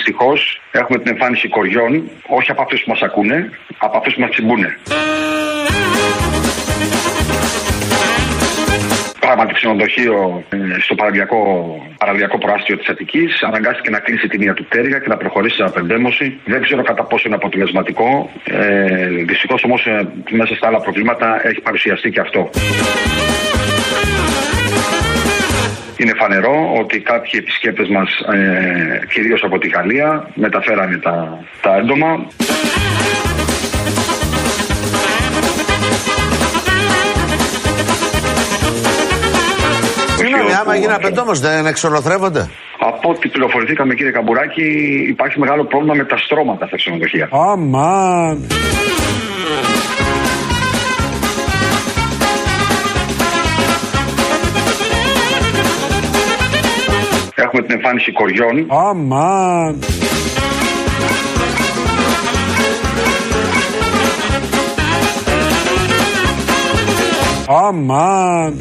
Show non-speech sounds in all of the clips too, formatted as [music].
δυστυχώς έχουμε την εμφάνιση κοριών, όχι από αυτούς που μας ακούνε, από αυτούς που μας τσιμπούνε. Πράγματι, ξενοδοχείο ε, στο παραλιακό, παραλιακό προάστιο της Αττικής αναγκάστηκε να κλείσει τη μία του πτέρυγα και να προχωρήσει σε απεντέμωση. Δεν ξέρω κατά πόσο είναι αποτελεσματικό. Ε, Δυστυχώς όμως ε, μέσα στα άλλα προβλήματα έχει παρουσιαστεί και αυτό. Είναι φανερό ότι κάποιοι επισκέπτες μας, ε, κυρίως από τη Γαλλία, μεταφέρανε τα, τα έντομα. Συγγνώμη, άμα όπου- γίνει απεντόμω, δεν εξολοθρεύονται; Από ό,τι πληροφορηθήκαμε κύριε Καμπουράκη, υπάρχει μεγάλο πρόβλημα με τα στρώματα στα ξενοδοχεία. Αμάν. Έχουμε την εμφάνιση κοριών, Αμάν. Αμάν.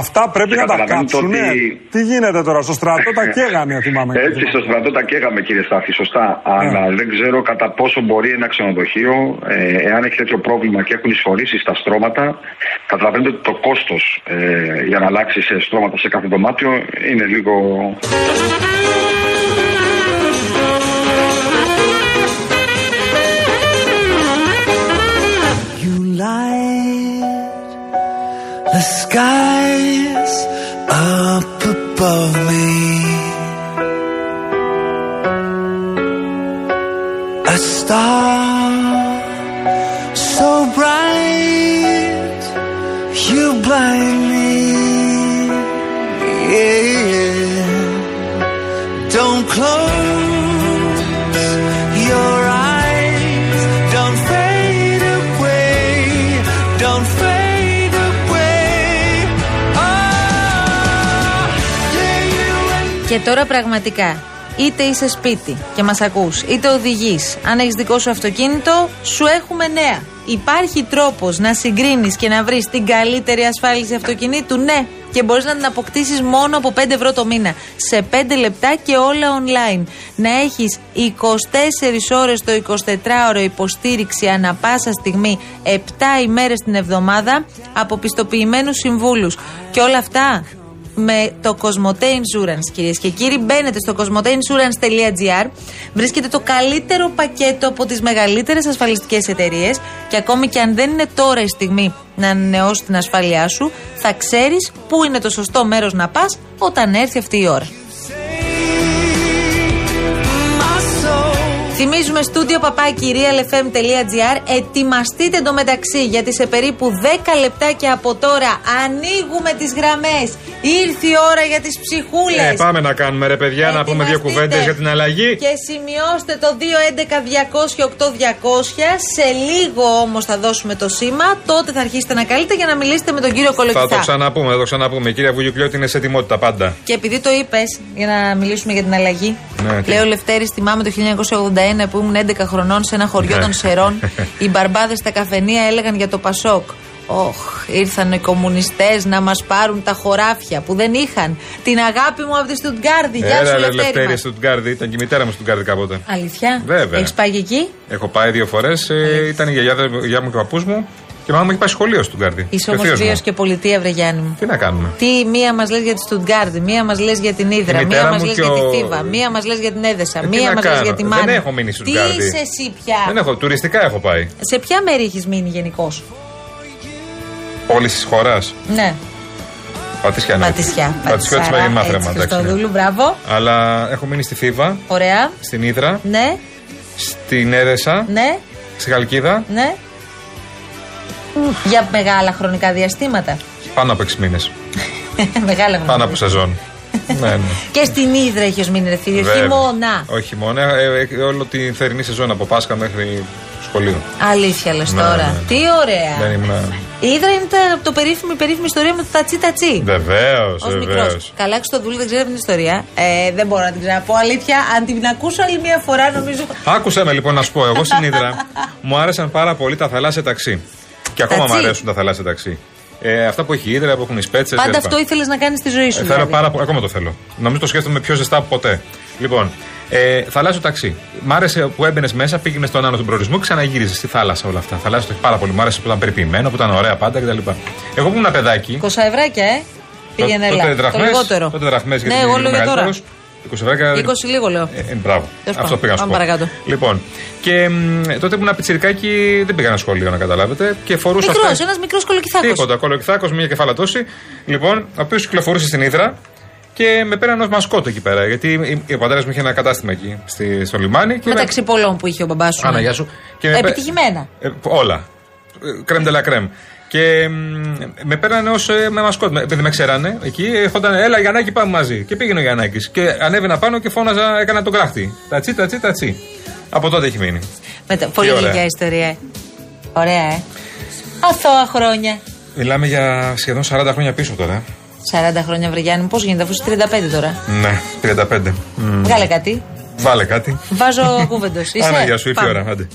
Αυτά πρέπει να τα καταλαβαίνετε κάψουνε. ότι- Τι γίνεται τώρα, στο στρατό τα καίγανε, θυμάμαι. Έτσι στο στρατό τα καίγαμε κύριε Στάθη, σωστά. Αλλά δεν ξέρω κατά πόσο μπορεί ένα ξενοδοχείο, ε, εάν έχει τέτοιο πρόβλημα και έχουν εισφορήσει στα στρώματα, καταλαβαίνετε ότι το κόστος ε, για να αλλάξει σε στρώματα σε κάθε δωμάτιο είναι λίγο. You light the skies up above me. A star Και τώρα πραγματικά, είτε είσαι σπίτι και μας ακούς, είτε οδηγείς, αν έχεις δικό σου αυτοκίνητο, σου έχουμε νέα. Υπάρχει τρόπος να συγκρίνεις και να βρεις την καλύτερη ασφάλιση αυτοκινήτου, ναι. Και μπορείς να την αποκτήσεις μόνο από 5 ευρώ το μήνα. Σε 5 λεπτά και όλα online. Να έχεις 24 ώρες το 24ωρο υποστήριξη ανα πάσα στιγμή, 7 ημέρες την εβδομάδα από πιστοποιημένους συμβούλους. Και όλα αυτά με το Cosmote Insurance, κυρίες και κύριοι. Μπαίνετε στο cosmoteinsurance.gr, βρίσκετε το καλύτερο πακέτο από τις μεγαλύτερες ασφαλιστικές εταιρείες και ακόμη και αν δεν είναι τώρα η στιγμή να ανανεώσεις την ασφάλειά σου, θα ξέρεις πού είναι το σωστό μέρος να πας όταν έρθει αυτή η ώρα. Θυμίζουμε στούντιο παπάκι realfm.gr. Ετοιμαστείτε εντωμεταξύ γιατί σε περίπου 10 λεπτάκια από τώρα ανοίγουμε τις γραμμές. Ήρθε η ώρα για τις ψυχούλες. Ε, πάμε να κάνουμε ρε παιδιά, να πούμε δύο Ετοιμαστείτε. κουβέντες για την αλλαγή. Και σημειώστε το 211-200-8200. Σε λίγο όμως θα δώσουμε το σήμα. Τότε θα αρχίσετε να καλείτε για να μιλήσετε με τον κύριο Θα Κολοκυθά. το ξαναπούμε, θα το ξαναπούμε. Η κυρία Βουγιουκλιώτη είναι σε ετοιμότητα πάντα. Και επειδή το είπες, για να μιλήσουμε για την αλλαγή. Ναι, τι. Λέω Λευτέρη, θυμάμαι το 1981 που ήμουν 11 χρονών σε ένα χωριό Ναι. των Σερών. [laughs] οι μπαρμπάδες στα καφενεία έλεγαν για το Πασόκ. Όχ, ήρθαν οι κομμουνιστές να μας πάρουν τα χωράφια που δεν είχαν. Την αγάπη μου από τη Στουτγκάρδη. Γεια σου, Έλα, ρε, Λευτέρη. Λευτέρη μας. Στουτγκάρδη. Ήταν και η μητέρα μου Στουτγκάρδη κάποτε. Αλήθεια; Βέβαια. Έχεις πάει και εκεί; Έχω πάει δύο φορές. Ε, ήταν η γιαγιά, γιαγιά μου και ο παππούς μου. Και η μάμα μου έχει πάει σχολείο Στουτγκάρδη. Είσαι Και ο όμως θείος βίαιο μου. και πολιτεία, βρε Γιάννη μου; Τι να κάνουμε; Τι μία μας λες για τη Στουτγκάρδη, μία μας λες για την Ήδρα, Η μία μητέρα μας μου λες και για τη ο- Θήβα, μία μας λες για την Έδεσα, Ε, τι μία να μας λες κάνω; για τη Δεν Μάνη. έχω μείνει Τι Στουτγκάρδη. είσαι εσύ πια; Δεν έχω. Τουριστικά έχω πάει. Σε ποια μέρη έχεις μείνει γενικώς; Πόλης της χώρας. Ναι, Πατησιά. ναι. Πατησιά. Πατησιά τη Μαγική Μάθρεμα. εντάξει, ναι. Χριστοδούλου, μπράβο. Αλλά έχω μείνει στη Θήβα, Ωραία. στην Ήδρα, Ναι, στην Έδεσα, ναι, στη Χαλκίδα. ναι. Για μεγάλα χρονικά διαστήματα. Πάνω από 6 μήνες. [laughs] μεγάλα χρονικά. Πάνω από σεζόν. ναι, ναι. [laughs] Και στην Ήδρα έχει μείνει ρε φίλε. Βέβαια. Χειμώνα. Όχι μόνο. Ε, ε, όλο τη θερινή σεζόν από Πάσχα μέχρι σχολείο. Αλήθεια λες Ναι, τώρα. ναι. Τι ωραία. Δεν ήμουν. Η Ήδρα είναι τα, το περίφημη, περίφημη ιστορία με το τατσι τατσι. Βεβαίως, Ω μικρός. βεβαίως. Καλά, στο δούλο δεν ξέρω την ιστορία. Ε, δεν μπορώ να την ξαναπώ. Αλήθεια, αν την ακούσω άλλη μία φορά, νομίζω. Άκουσα με λοιπόν να σου πω, εγώ στην Ήδρα μου άρεσαν πάρα πολύ τα θαλάσσια ταξί. Και ακόμα μου Ταξί. αρέσουν τα θαλάσσια ταξί. Ε, αυτά που έχει η Ήδρα, που έχουν οι σπέτσε. Πάντα αυτό ήθελες να κάνεις στη ζωή σου. Θέλω δηλαδή. πάρα πολύ. Ακόμα το θέλω. Νομίζω το σκέφτομαι πιο ζεστά από ποτέ. Λοιπόν, ε, θαλάσσιο ταξί. Μ' άρεσε που έμπαινες μέσα, πήγαινες στον άνω του προορισμού και ξαναγύριζες στη θάλασσα όλα αυτά. Θαλάσσιο ταξί πάρα πολύ. Μ' άρεσε που ήταν περιποιημένο, που ήταν ωραία πάντα κτλ. Εγώ που ήμουν παιδάκι. 20 ευράκια, ε. Πήγαινε τότε έλα. Το δραχμές, λιγότερο. Τότε δραχμές, Ναι, γιατί εγώ ήμουν λέω για τώρα. μεγαλύτερος. 20 ευρώ. 20 λίγο λέω. Ε, ε, μπράβο. Τέλος Αυτό πάντων, πήγα να σου πάμε πω. παρακάτω. Λοιπόν, και μ, τότε που ήμουν πιτσιρικάκι δεν πήγα ένα σχολείο να καταλάβετε. Και φορούσα. Μικρός, αυτά- ένας μικρός κολοκυθάκος. Τίποτα, κολοκυθάκος, μια κεφαλατώση. Λοιπόν, ο οποίος κυκλοφορούσε στην Ήδρα και με πέραν ως μασκότο εκεί πέρα. Γιατί ο πατέρας μου είχε ένα κατάστημα εκεί στη, στο λιμάνι. Και Μεταξύ πολλών που είχε ο μπαμπάς σου. Άνα, γεια σου. Και με πέ- Επιτυχημένα. ε, όλα. Κρέμ de la crème. Και μ, με πέρανε ως με μασκότ. Με- Δεν με ξέρανε εκεί. Έρχονταν, έλα Γιαννάκη, πάμε μαζί. Και πήγαινε ο Γιαννάκης. Και ανέβαινα πάνω και φώναζα, έκανα τον κράχτη. Τατσι, τατσι, τατσι. Από τότε έχει μείνει. Μετα... Πολύ ωραία. γλυκιά ιστορία. ε. Ωραία, ε. Αθώα χρόνια. Μιλάμε για σχεδόν 40 χρόνια πίσω τώρα. 40 χρόνια Βρυγιάννη, πώς γίνεται αφού είσαι 35 τώρα. Ναι, 35. Μ, Βγάλε κάτι. Βάλε κάτι. Βάζω κούβεντος. Είσαι; Άνα, γεια σου, ήρθε η Πάμε. ώρα. Άντε.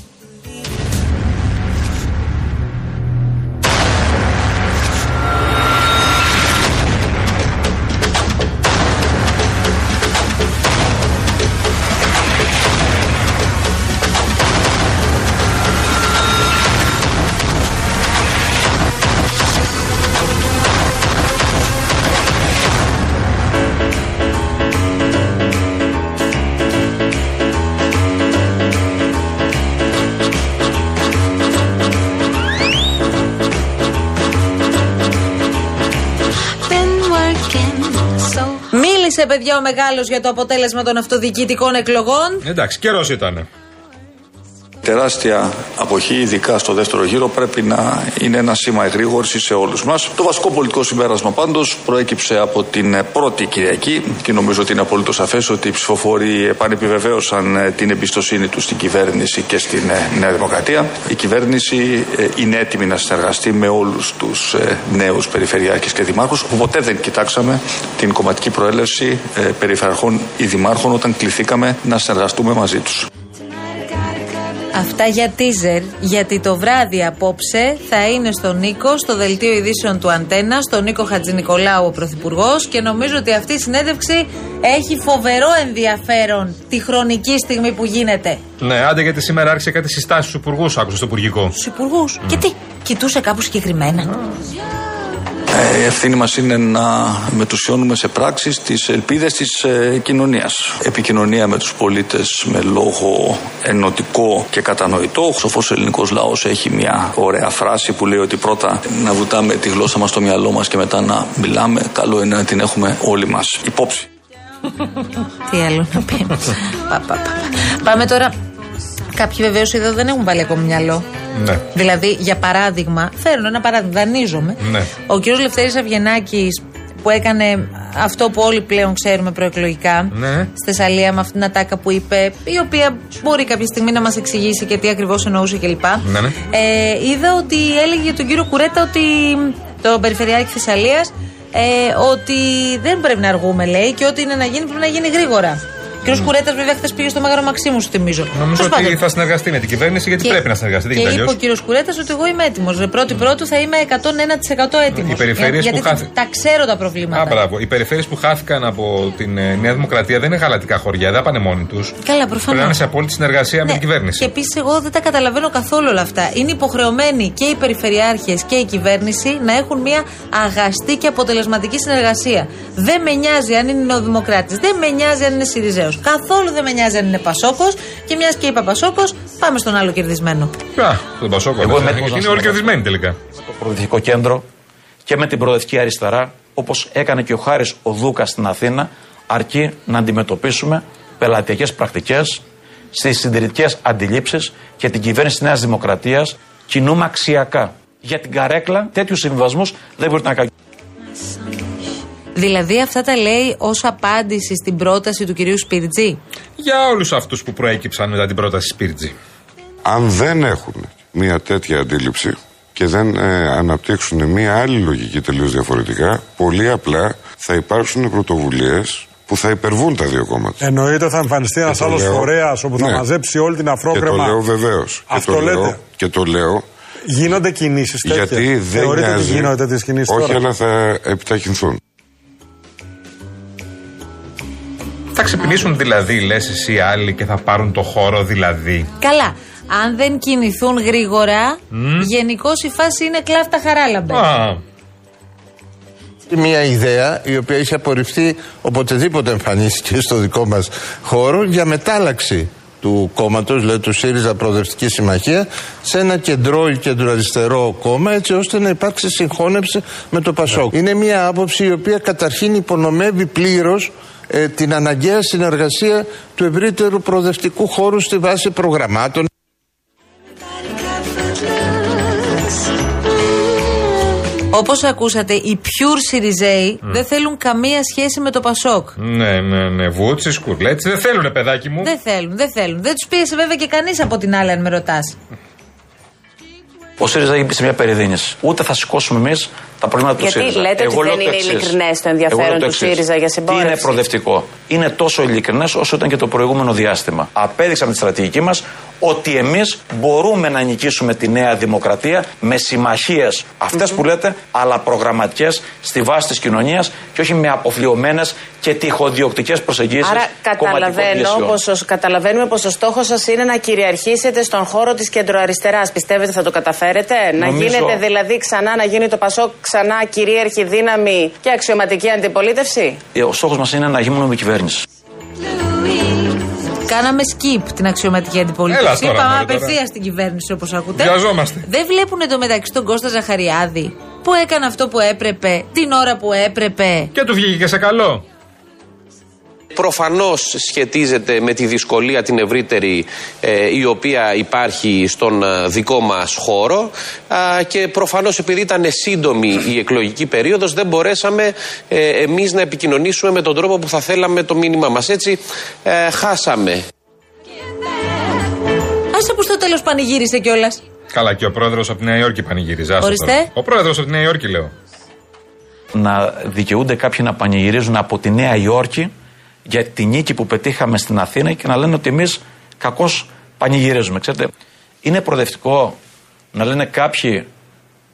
Παιδιά, ο μεγάλος για το αποτέλεσμα των αυτοδιοικητικών εκλογών. Εντάξει, καιρός ήταν. Τεράστια αποχή, ειδικά στο δεύτερο γύρο, πρέπει να είναι ένα σήμα εγρήγορσης σε όλους μας. Το βασικό πολιτικό συμπέρασμα πάντως προέκυψε από την ε, πρώτη Κυριακή και νομίζω ότι είναι απολύτως σαφές ότι οι ψηφοφόροι επανεπιβεβαίωσαν ε, την εμπιστοσύνη τους στην κυβέρνηση και στην ε, Νέα Δημοκρατία. Η κυβέρνηση ε, είναι έτοιμη να συνεργαστεί με όλους τους νέους περιφερειάρχες και δημάρχους, που ποτέ δεν κοιτάξαμε την κομματική προέλευση ε, περιφερειαρχών ή δημάρχων όταν κληθήκαμε να συνεργαστούμε μαζί τους. Αυτά για teaser, γιατί το βράδυ απόψε θα είναι στον Νίκο, στο δελτίο ειδήσεων του Αντένα, στον Νίκο Χατζηνικολάου ο Πρωθυπουργός και νομίζω ότι αυτή η συνέντευξη έχει φοβερό ενδιαφέρον τη χρονική στιγμή που γίνεται. Ναι, άντε γιατί σήμερα άρχισε κάτι συστάσεις στους υπουργούς, άκουσα στο υπουργικό. Στους υπουργούς; Και τι, κοιτούσε κάπου συγκεκριμένα. Ε, Η ευθύνη μας είναι να μετουσιώνουμε σε πράξεις τις ελπίδες της ε, κοινωνίας. Επικοινωνία με τους πολίτες με λόγο ενωτικό και κατανοητό. Ο σοφός ελληνικός λαός έχει μια ωραία φράση που λέει ότι πρώτα να βουτάμε τη γλώσσα μας στο μυαλό μας και μετά να μιλάμε. Καλό είναι να την έχουμε όλοι μας υπόψη. Τι άλλο να πει. Πα, πα, πα. Πάμε τώρα. Κάποιοι βεβαίως εδώ δεν έχουν βάλει ακόμη μυαλό. Ναι. Δηλαδή, για παράδειγμα, φέρνω ένα παράδειγμα, δανείζομαι. Ναι. Ο κύριος Λευτέρης Αυγενάκη που έκανε αυτό που όλοι πλέον ξέρουμε προεκλογικά Ναι. στη Θεσσαλία με αυτήν την ατάκα που είπε, η οποία μπορεί κάποια στιγμή να μας εξηγήσει και τι ακριβώς εννοούσε κλπ. Ναι, ναι. Ε, είδα ότι έλεγε για τον κύριο Κουρέτα ότι. τον Περιφερειάρχη Θεσσαλίας, ε, ότι δεν πρέπει να αργούμε, λέει, και ό,τι είναι να γίνει πρέπει να γίνει γρήγορα. Ο κύριο Κουρέτας, βέβαια, χθες πήγε στο Μέγαρο Μαξίμου, σου θυμίζω. Νομίζω Τέλος ότι πάντων. θα συνεργαστεί με την κυβέρνηση γιατί πρέπει να συνεργαστεί. Δεν Και γίνεται είπε ο αλλιώ. κύριος Κουρέτας ότι εγώ είμαι έτοιμος. Πρώτη πρώτου θα είμαι 101% έτοιμος. Οι περιφέρειες γιατί που χάθη- τα ξέρω τα προβλήματα. Α, μπράβο. Οι περιφέρειες που χάθηκαν από την ε, Νέα Δημοκρατία δεν είναι γαλατικά χωριά, δεν πάνε μόνοι τους. Καλά, Πρέπει προφανώ. να είναι σε απόλυτη συνεργασία με την κυβέρνηση. Και επίσης, εγώ δεν τα καταλαβαίνω καθόλου όλα αυτά. Είναι υποχρεωμένοι και οι περιφερειάρχες και η κυβέρνηση να έχουν μια αγαστή και αποτελεσματική συνεργασία. Δεν με νοιάζει αν είναι νεοδημοκράτης, δεν με νοιάζει αν είναι Σιριζέος. Καθόλου δεν με νοιάζει αν είναι Πασόκος. Και μιας και είπα Πασόκος, πάμε στον άλλο κερδισμένο. Α, τον Πασόκο. Εγώ ναι. είμαι έτοιμος Γιατί να είναι όλοι συνεργαστώ. κερδισμένοι τελικά. το προοδευτικό κέντρο και με την προοδευτική αριστερά, όπως έκανε και ο Χάρης ο Δούκας στην Αθήνα, αρκεί να αντιμετωπίσουμε πελατειακές πρακτικές, στις συντηρητικές αντιλήψεις και την κυβέρνηση τη Νέας Δημοκρατίας κινούμε αξιακά. Για την καρέκλα, τέτοιους συμβιβασμού δεν μπορεί να κάνει. Δηλαδή, αυτά τα λέει ως απάντηση στην πρόταση του κυρίου Σπιρτζή. Για όλους αυτούς που προέκυψαν μετά την πρόταση Σπίρτζη. αν δεν έχουν μια τέτοια αντίληψη και δεν ε, αναπτύξουν μια άλλη λογική τελείως διαφορετικά, πολύ απλά θα υπάρξουν πρωτοβουλίες που θα υπερβούν τα δύο κόμματα. Εννοείται θα εμφανιστεί ένας Και το άλλος λέω- φορέας όπου θα Ναι. μαζέψει όλη την Και το αφρόκρεμα. λέω βεβαίως. Αυτό και, το λέτε. λέω, και το λέω Γίνονται κινήσεις τέτοιες. Γιατί δεν Θεωρείτε ότι νοιάζει. γίνονται τέτοιε κινήσεις Όχι, τώρα; αλλά θα επιταχυνθούν. Θα ξυπνήσουν δηλαδή, λες εσύ οι άλλοι και θα πάρουν το χώρο δηλαδή. Καλά. Αν δεν κινηθούν γρήγορα, γενικώς η φάση είναι κλάφτα χαράλαμπε. Α, Μια ιδέα η οποία έχει απορριφθεί οποτεδήποτε εμφανίστηκε στο δικό μας χώρο για μετάλλαξη του κόμματος, δηλαδή του ΣΥΡΙΖΑ Προοδευτικής Συμμαχίας, σε ένα κεντρό ή κεντροαριστερό κόμμα, έτσι ώστε να υπάρξει συγχώνευση με το ΠΑΣΟΚ. Είναι μια άποψη η οποία καταρχήν υπονομεύει πλήρως την αναγκαία συνεργασία του ευρύτερου προοδευτικού χώρου στη βάση προγραμμάτων. Όπως ακούσατε, οι pure Σιριζέοι δεν θέλουν καμία σχέση με το Πασόκ. ναι, ναι, ναι. Βούτσι, σκουρλέτσι. Δεν θέλουνε, παιδάκι μου. Δεν θέλουν, δεν θέλουν. Δεν τους πίεσε βέβαια και κανείς από την άλλη, αν με ρωτάς. Ο ΣΥΡΙΖΑ είπε σε μια περιδίνηση. Ούτε θα σηκώσουμε εμείς τα προβλήματα Γιατί του ΣΥΡΙΖΑ. λέτε ότι λέω δεν το είναι εξής. ειλικρινές το ενδιαφέρον Εγώ λέω το του εξής. ΣΥΡΙΖΑ για Τι είναι συμπόρευση; προοδευτικό; Είναι τόσο ειλικρινές όσο ήταν και το προηγούμενο διάστημα. Απέδειξαμε τη στρατηγική μας ότι εμείς μπορούμε να νικήσουμε τη νέα δημοκρατία με συμμαχίες αυτές που λέτε, αλλά προγραμματικές στη βάση της κοινωνίας και όχι με αποφλειωμένε και τυχοδιοκτικές προσεγγίσεις. Άρα καταλαβαίνω πως, ο- καταλαβαίνουμε πως ο στόχος σας είναι να κυριαρχήσετε στον χώρο της κεντροαριστεράς. Πιστεύετε θα το καταφέρετε; Να Νομίζω- γίνετε δηλαδή ξανά, να γίνει το Πασόκ ξανά κυρίαρχη δύναμη και αξιωματική αντιπολίτευση; Ο στόχος μας είναι να γίνουμε κυβέρνηση. Κάναμε skip την αξιωματική Έλα αντιπολίτευση. τώρα, Πάμε μωρέ, τώρα. απευθεία στην κυβέρνηση όπως ακούτε. Βιαζόμαστε. Δεν βλέπουν εντωμεταξύ τον Κώστα Ζαχαριάδη που έκανε αυτό που έπρεπε, την ώρα που έπρεπε. Και του βγήκε και σε καλό. Προφανώς σχετίζεται με τη δυσκολία την ευρύτερη ε, η οποία υπάρχει στον ε, δικό μας χώρο Α, και προφανώς επειδή ήταν σύντομη η εκλογική περίοδος δεν μπορέσαμε ε, εμείς να επικοινωνήσουμε με τον τρόπο που θα θέλαμε το μήνυμά μας. Έτσι ε, χάσαμε. Άσε που στο τέλος πανηγύρισε κιόλας. Καλά, και ο πρόεδρος από τη Νέα Υόρκη πανηγύριζε. άστο Ορίστε. τώρα. Ο πρόεδρος από τη Νέα Υόρκη, λέω. να δικαιούνται κάποιοι να πανηγυρίζουν από τη Νέα Υόρκη για τη νίκη που πετύχαμε στην Αθήνα και να λένε ότι εμείς κακώς πανηγυρίζουμε. Ξέρετε, είναι προοδευτικό να λένε κάποιοι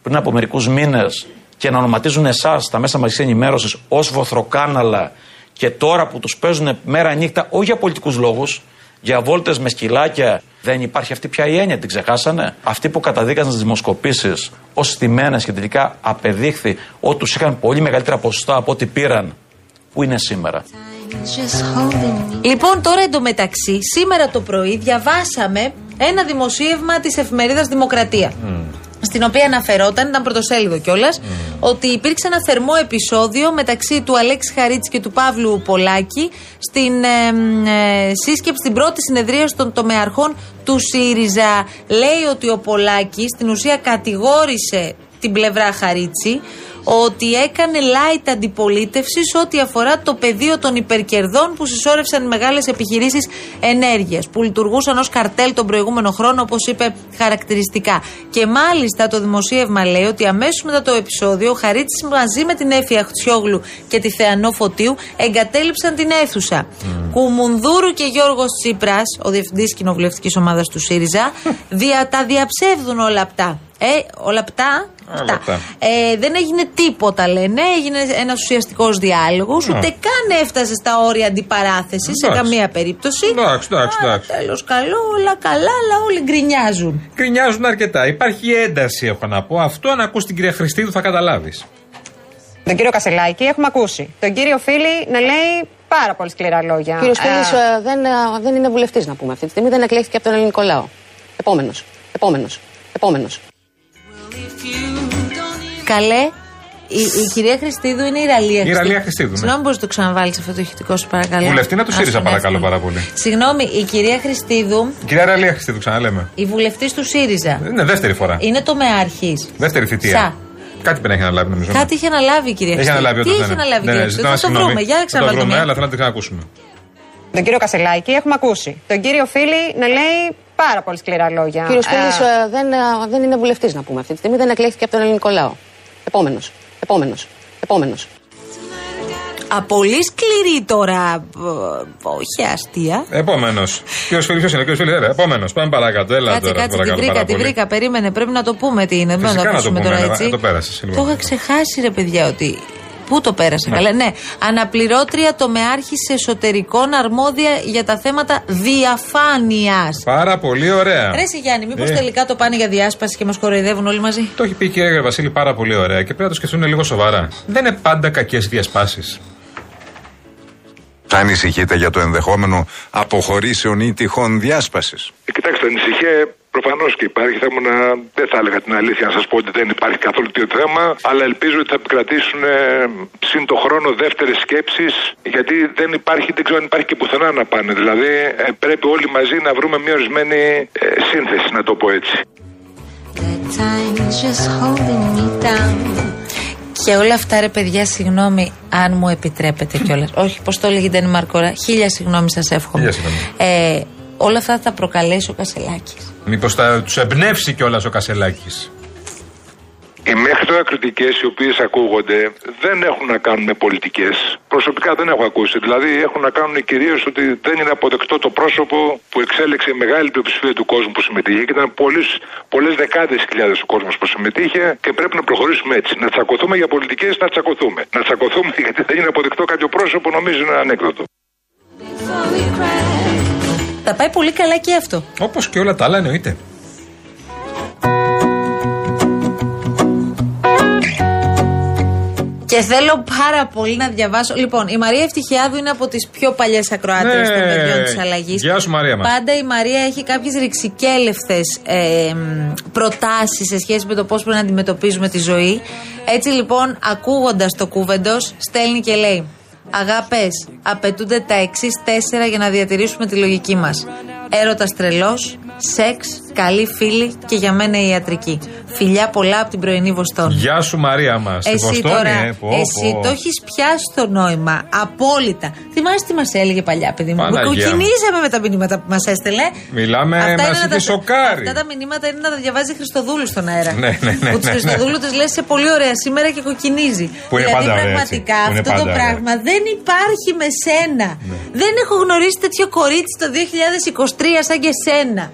πριν από μερικούς μήνες και να ονοματίζουν εσάς τα μέσα μαζικής ενημέρωσης ως βοθροκάναλα και τώρα που τους παίζουν μέρα νύχτα, όχι για πολιτικούς λόγους, για βόλτες με σκυλάκια. Δεν υπάρχει αυτή πια η έννοια, την ξεχάσανε. Αυτοί που καταδίκασαν τις δημοσκοπήσεις ως στημένες και τελικά απεδείχθη ότι τους είχαν πολύ μεγαλύτερα ποσοστά από ό,τι πήραν. Πού είναι σήμερα. Λοιπόν, τώρα εντωμεταξύ, σήμερα το πρωί διαβάσαμε ένα δημοσίευμα της εφημερίδας Δημοκρατία. Στην οποία αναφερόταν, ήταν πρωτοσέλιδο κιόλας, ότι υπήρξε ένα θερμό επεισόδιο μεταξύ του Αλέξη Χαρίτση και του Παύλου Πολάκη στην ε, μ, ε, σύσκεψη, στην πρώτη συνεδρία των τομεαρχών του ΣΥΡΙΖΑ. Λέει ότι ο Πολάκης στην ουσία κατηγόρησε την πλευρά Χαρίτση ότι έκανε light αντιπολίτευσης σε ό,τι αφορά το πεδίο των υπερκερδών που συσσόρευσαν μεγάλες επιχειρήσεις ενέργειας, που λειτουργούσαν ως καρτέλ τον προηγούμενο χρόνο, όπως είπε χαρακτηριστικά. Και μάλιστα το δημοσίευμα λέει ότι αμέσως μετά το επεισόδιο, ο Χαρίτση μαζί με την Έφη Αχτσιόγλου και τη Θεανό Φωτίου εγκατέλειψαν την αίθουσα. Κουμουνδούρου και Γιώργος Τσίπρας, ο διευθυντής κοινοβουλευτικής ομάδας του ΣΥΡΙΖΑ, δια, τα διαψεύδουν όλα αυτά. Ε, όλα αυτά. Όλα αυτά. Ε, δεν έγινε τίποτα, λένε. Έγινε ένας ουσιαστικός διάλογος. Ναι. Ούτε καν έφτασε στα όρια αντιπαράθεσης σε Εντάξει. καμία περίπτωση. Εντάξει, εντάξει, εντάξει. Τέλος καλό, όλα καλά, αλλά όλοι γκρινιάζουν. Γκρινιάζουν αρκετά. Υπάρχει ένταση, έχω να πω. Αυτό αν ακούς την κυρία Χριστίδου θα καταλάβεις. Τον κύριο Κασελάκη έχουμε ακούσει. Τον κύριο Φίλη να λέει πάρα πολύ σκληρά λόγια. Κύριος Φίλης Ε, ε, δεν, ε, δεν είναι βουλευτής να πούμε αυτή τη στιγμή, δεν εκλέχθηκε από τον ελληνικό λαό. Επόμενος, επόμενος, επόμενος. Καλέ, η, η κυρία Χριστίδου είναι η Ραλία Η Ραλία Χριστίδου, ναι. Συγγνώμη, μπορεί να το ξαναβάλεις αυτό το ηχητικό σου, παρακαλώ. Βουλευτήνα του Α, ΣΥΡΙΖΑ, στον παρακαλώ εύκολο. πάρα πολύ. Συγγνώμη, η κυρία Χριστίδου, Η κυρία Ραλία Χριστίδου, ξαναλέμε. η βουλευτής του ΣΥΡΙΖΑ, Είναι δεύτερη φορά. είναι το μεάρχη. Δεύτερη θητεία. Σα. Κάτι πρέπει να έχει αναλάβει, νομίζω. Κάτι είχε αναλάβει η κυρία Έχει Χριστίδου. αναλάβει Τι όντως, έχει ναι, ναι. αναλάβει η Ναι, κυρία ναι, Χριστίδου; ζητάμε Θα το συγγνώμη. βρούμε. Για Θα το ξαναβάλω το βρούμε, μία. αλλά θέλω να την ξανακούσουμε. Τον κύριο Κασελάκη έχουμε ακούσει. Τον κύριο Φίλη να λέει πάρα πολύ σκληρά λόγια. Κύριος Ε, Φίλης ε, δεν, ε, δεν είναι βουλευτής να πούμε αυτή τη στιγμή, δεν εκλέχθηκε από τον ελληνικό λαό. Επόμενος, επόμενος, επόμενος. Α, πολύ σκληρή τώρα. ε, Όχι αστεία. Επόμενος. Κύριος Φίλη, ποιος είναι, κύριος Φίλη, επόμενος. Πάμε παρακάτω. Έλα Κάτσε, τώρα, κάτσε, τη παρακαλώ. βρήκα, πάρα τη πολύ. βρήκα. Περίμενε, πρέπει να το πούμε τι είναι. Δεν Φυσικά να το να το ακούσουμε πούμε, τώρα ναι, έτσι. το πέρασες, λοιπόν. Το είχα ξεχάσει, ρε παιδιά, ότι. Πού το πέρασα, Ναι. καλά. Ναι, αναπληρώτρια τομεάρχη εσωτερικών αρμόδια για τα θέματα διαφάνειας. Πάρα πολύ ωραία. Ρε σε Γιάννη, μήπως Ε. τελικά το πάνε για διάσπαση και μας κοροϊδεύουν όλοι μαζί; Το έχει πει η κυρία Βασίλη πάρα πολύ ωραία και πρέπει να το σκεφτούν λίγο σοβαρά. Δεν είναι πάντα κακές διασπάσεις. Ανησυχείτε για το ενδεχόμενο αποχωρήσεων ή τυχόν διάσπασης; Ε, Κοιτάξτε, ανησυχία προφανώς και υπάρχει. Θα ήμουν, δεν θα έλεγα την αλήθεια να σας πω ότι δεν υπάρχει καθόλου τέτοιο θέμα, αλλά ελπίζω ότι θα επικρατήσουν ε, συν το χρόνο δεύτερες σκέψεις, γιατί δεν υπάρχει, δεν ξέρω αν υπάρχει και πουθενά να πάνε. Δηλαδή, ε, πρέπει όλοι μαζί να βρούμε μια ορισμένη ε, σύνθεση, να το πω έτσι. Time's just holding me down. Και όλα αυτά, ρε παιδιά, συγγνώμη, αν μου επιτρέπετε κιόλας. Όχι, πώς το έλεγε η Ντένι Μαρκόρα. Χίλια συγγνώμη, σας εύχομαι. Χίλια συγγνώμη. Ε, όλα αυτά θα τα προκαλέσει ο Κασελάκης. Μήπως θα τους εμπνεύσει κιόλας ο Κασελάκης; Οι μέχρι τώρα κριτικές οι οποίες ακούγονται δεν έχουν να κάνουν με πολιτικές. Προσωπικά δεν έχω ακούσει. Δηλαδή έχουν να κάνουν κυρίως ότι δεν είναι αποδεκτό το πρόσωπο που εξέλεξε η μεγάλη πλειοψηφία του κόσμου που συμμετείχε και ήταν πολλές δεκάδες χιλιάδες ο κόσμος που συμμετείχε και πρέπει να προχωρήσουμε έτσι. Να τσακωθούμε για πολιτικές, να τσακωθούμε. Να τσακωθούμε [laughs] γιατί δεν είναι αποδεκτό κάποιο πρόσωπο, νομίζω είναι ανέκδοτο. Θα πάει πολύ καλά και αυτό. Όπως και όλα τα άλλα εννοείται. Και θέλω πάρα πολύ να διαβάσω. Λοιπόν, η Μαρία Ευτυχιάδου είναι από τις πιο παλιές ακροάτριες Ναι. των παιδιών της αλλαγής. Γεια σου, Μαρία μας. Πάντα η Μαρία έχει κάποιες ρηξικέλευτες ε, προτάσεις σε σχέση με το πώς πρέπει να αντιμετωπίζουμε τη ζωή. Έτσι λοιπόν, ακούγοντας το κούβεντο, στέλνει και λέει: Αγάπες, απαιτούνται τα εξής τέσσερα για να διατηρήσουμε τη λογική μας. Έρωτας τρελός, σεξ, καλή φίλη και για μένα η ιατρική. Φιλιά πολλά από την πρωινή Βοστόνη. Γεια σου, Μαρία μας. Εσύ τώρα, εσύ το έχεις πιάσει το νόημα. Απόλυτα. Θυμάσαι τι μας έλεγε παλιά, παιδί μου; Παναγία μου. Κοκκινίζαμε με τα μηνύματα που μας έστελε. Μιλάμε, Αυτά μας είναι να είχε τα- σοκάρει. Αυτά τα μηνύματα είναι να τα διαβάζει Χριστοδούλου στον αέρα. Ναι, ναι, ναι, Που του ναι, ναι. Χριστοδούλου τους λες σε πολύ ωραία σήμερα και κοκκινίζει. Που είναι δηλαδή πάντα ωραία, πραγματικά έτσι. Που είναι αυτό το πάντα ωραία. πράγμα δεν υπάρχει με σένα. Δεν έχω γνωρίσει τέτοιο κορίτσι το 2023 σαν και σένα.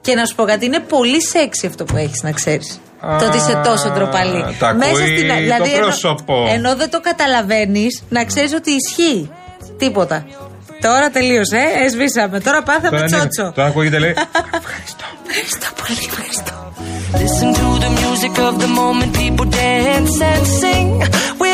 Και να σου πω κάτι, είναι πολύ σεξι αυτό που έχεις να ξέρεις. Το ότι είσαι τόσο ντροπαλή. τα ακούει το ενώ- πρόσωπο. Ενώ, δεν το καταλαβαίνεις, να ξέρεις ότι ισχύει. Τίποτα. Τώρα τελείωσε, ε, εσβήσαμε. Τώρα πάθαμε Τώρα, ναι, τσότσο. τώρα ακούγεται λέει. Ευχαριστώ πολύ, ευχαριστώ. Listen to the music of the moment, people dance and sing.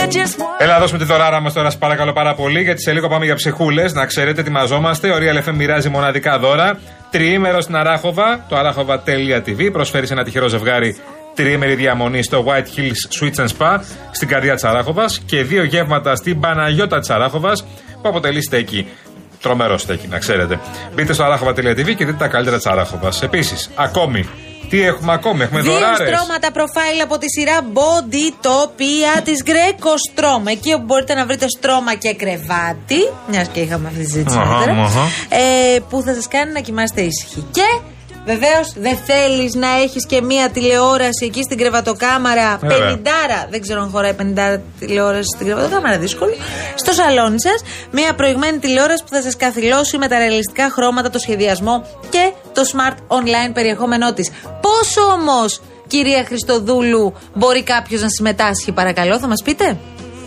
We're just one. Έλα, δώσουμε τη δωράρα μας τώρα, σας παρακαλώ πάρα πολύ, γιατί σε λίγο πάμε για ψυχούλες. Να ξέρετε, ετοιμαζόμαστε. Ο Real FM μοιράζει μοναδικά δώρα. Τριήμερο στην Αράχοβα, το arachova.tv. Προσφέρει σε ένα τυχερό ζευγάρι τριήμερη διαμονή στο White Hills Switch and Spa στην καρδιά της Αράχοβας και δύο γεύματα στην Παναγιώτα της Αράχοβας που αποτελεί στέκι. Τρομερό στέκι, να ξέρετε. Μπείτε στο arachova.tv και δείτε τα καλύτερα της Αράχοβα. Επίσης, ακόμη, τι έχουμε ακόμη, έχουμε Δύο δωράρες. στρώματα προφάιλ από τη σειρά Body Topia της Greco Strom. Εκεί όπου μπορείτε να βρείτε στρώμα και κρεβάτι. Μιας και είχαμε αυτή τη συζήτηση Αχα, νωρίτερα. αχα. Ε, που θα σας κάνει να κοιμάστε ήσυχοι. Και βεβαίως δεν θέλεις να έχεις και μία τηλεόραση εκεί στην κρεβατοκάμαρα. Βέβαια. Πενιντάρα. Δεν ξέρω αν χωράει 50 τηλεόραση στην κρεβατοκάμαρα, δύσκολο. Στο σαλόνι σας. Μία προηγμένη τηλεόραση που θα σας καθυλώσει με τα ρεαλιστικά χρώματα, το σχεδιασμό και το smart online περιεχόμενό της. Πόσο όμως, κυρία Χριστοδούλου, μπορεί κάποιος να συμμετάσχει, παρακαλώ, θα μας πείτε;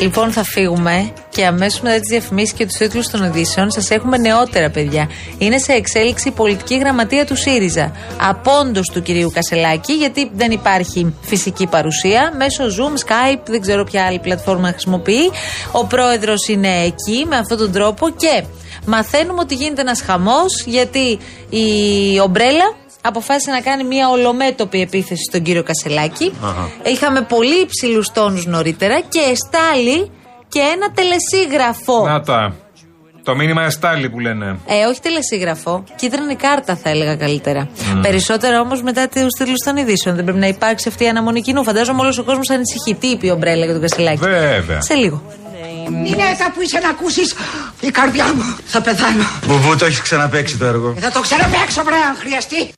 Λοιπόν, θα φύγουμε και αμέσως μετά τις διαφημίσεις και τους τίτλους των ειδήσεων σας έχουμε νεότερα, παιδιά. Είναι σε εξέλιξη η πολιτική γραμματεία του ΣΥΡΙΖΑ. Απόντο του κυρίου Κασελάκη, γιατί δεν υπάρχει φυσική παρουσία. Μέσω Zoom, Skype, δεν ξέρω ποια άλλη πλατφόρμα χρησιμοποιεί. Ο πρόεδρος είναι εκεί με αυτόν τον τρόπο και μαθαίνουμε ότι γίνεται ένας χαμός γιατί η Ομπρέλα αποφάσισε να κάνει μια ολομέτωπη επίθεση στον κύριο Κασελάκη. Είχαμε πολύ υψηλούς τόνους νωρίτερα και εστάλει και ένα τελεσίγραφο. Να τα. Το μήνυμα εστάλει που λένε. Ε, όχι τελεσίγραφο. Κίτρινη κάρτα θα έλεγα καλύτερα. Μμ. Περισσότερα όμως μετά τους τίτλους των ειδήσεων. Δεν πρέπει να υπάρξει αυτή η αναμονή κοινού. Φαντάζομαι όλος ο κόσμος ανησυχεί. Τι είπε ο Μπρέλα για τον Κασιλάκη. Βέβαια. Σε λίγο. Νινέτα που είσαι να ακούσεις η καρδιά μου θα πεθάνω. Μπουμπού, το έχεις ξαναπέξει το έργο. Θα το ξαναπέξω, βρε, αν χρειαστεί.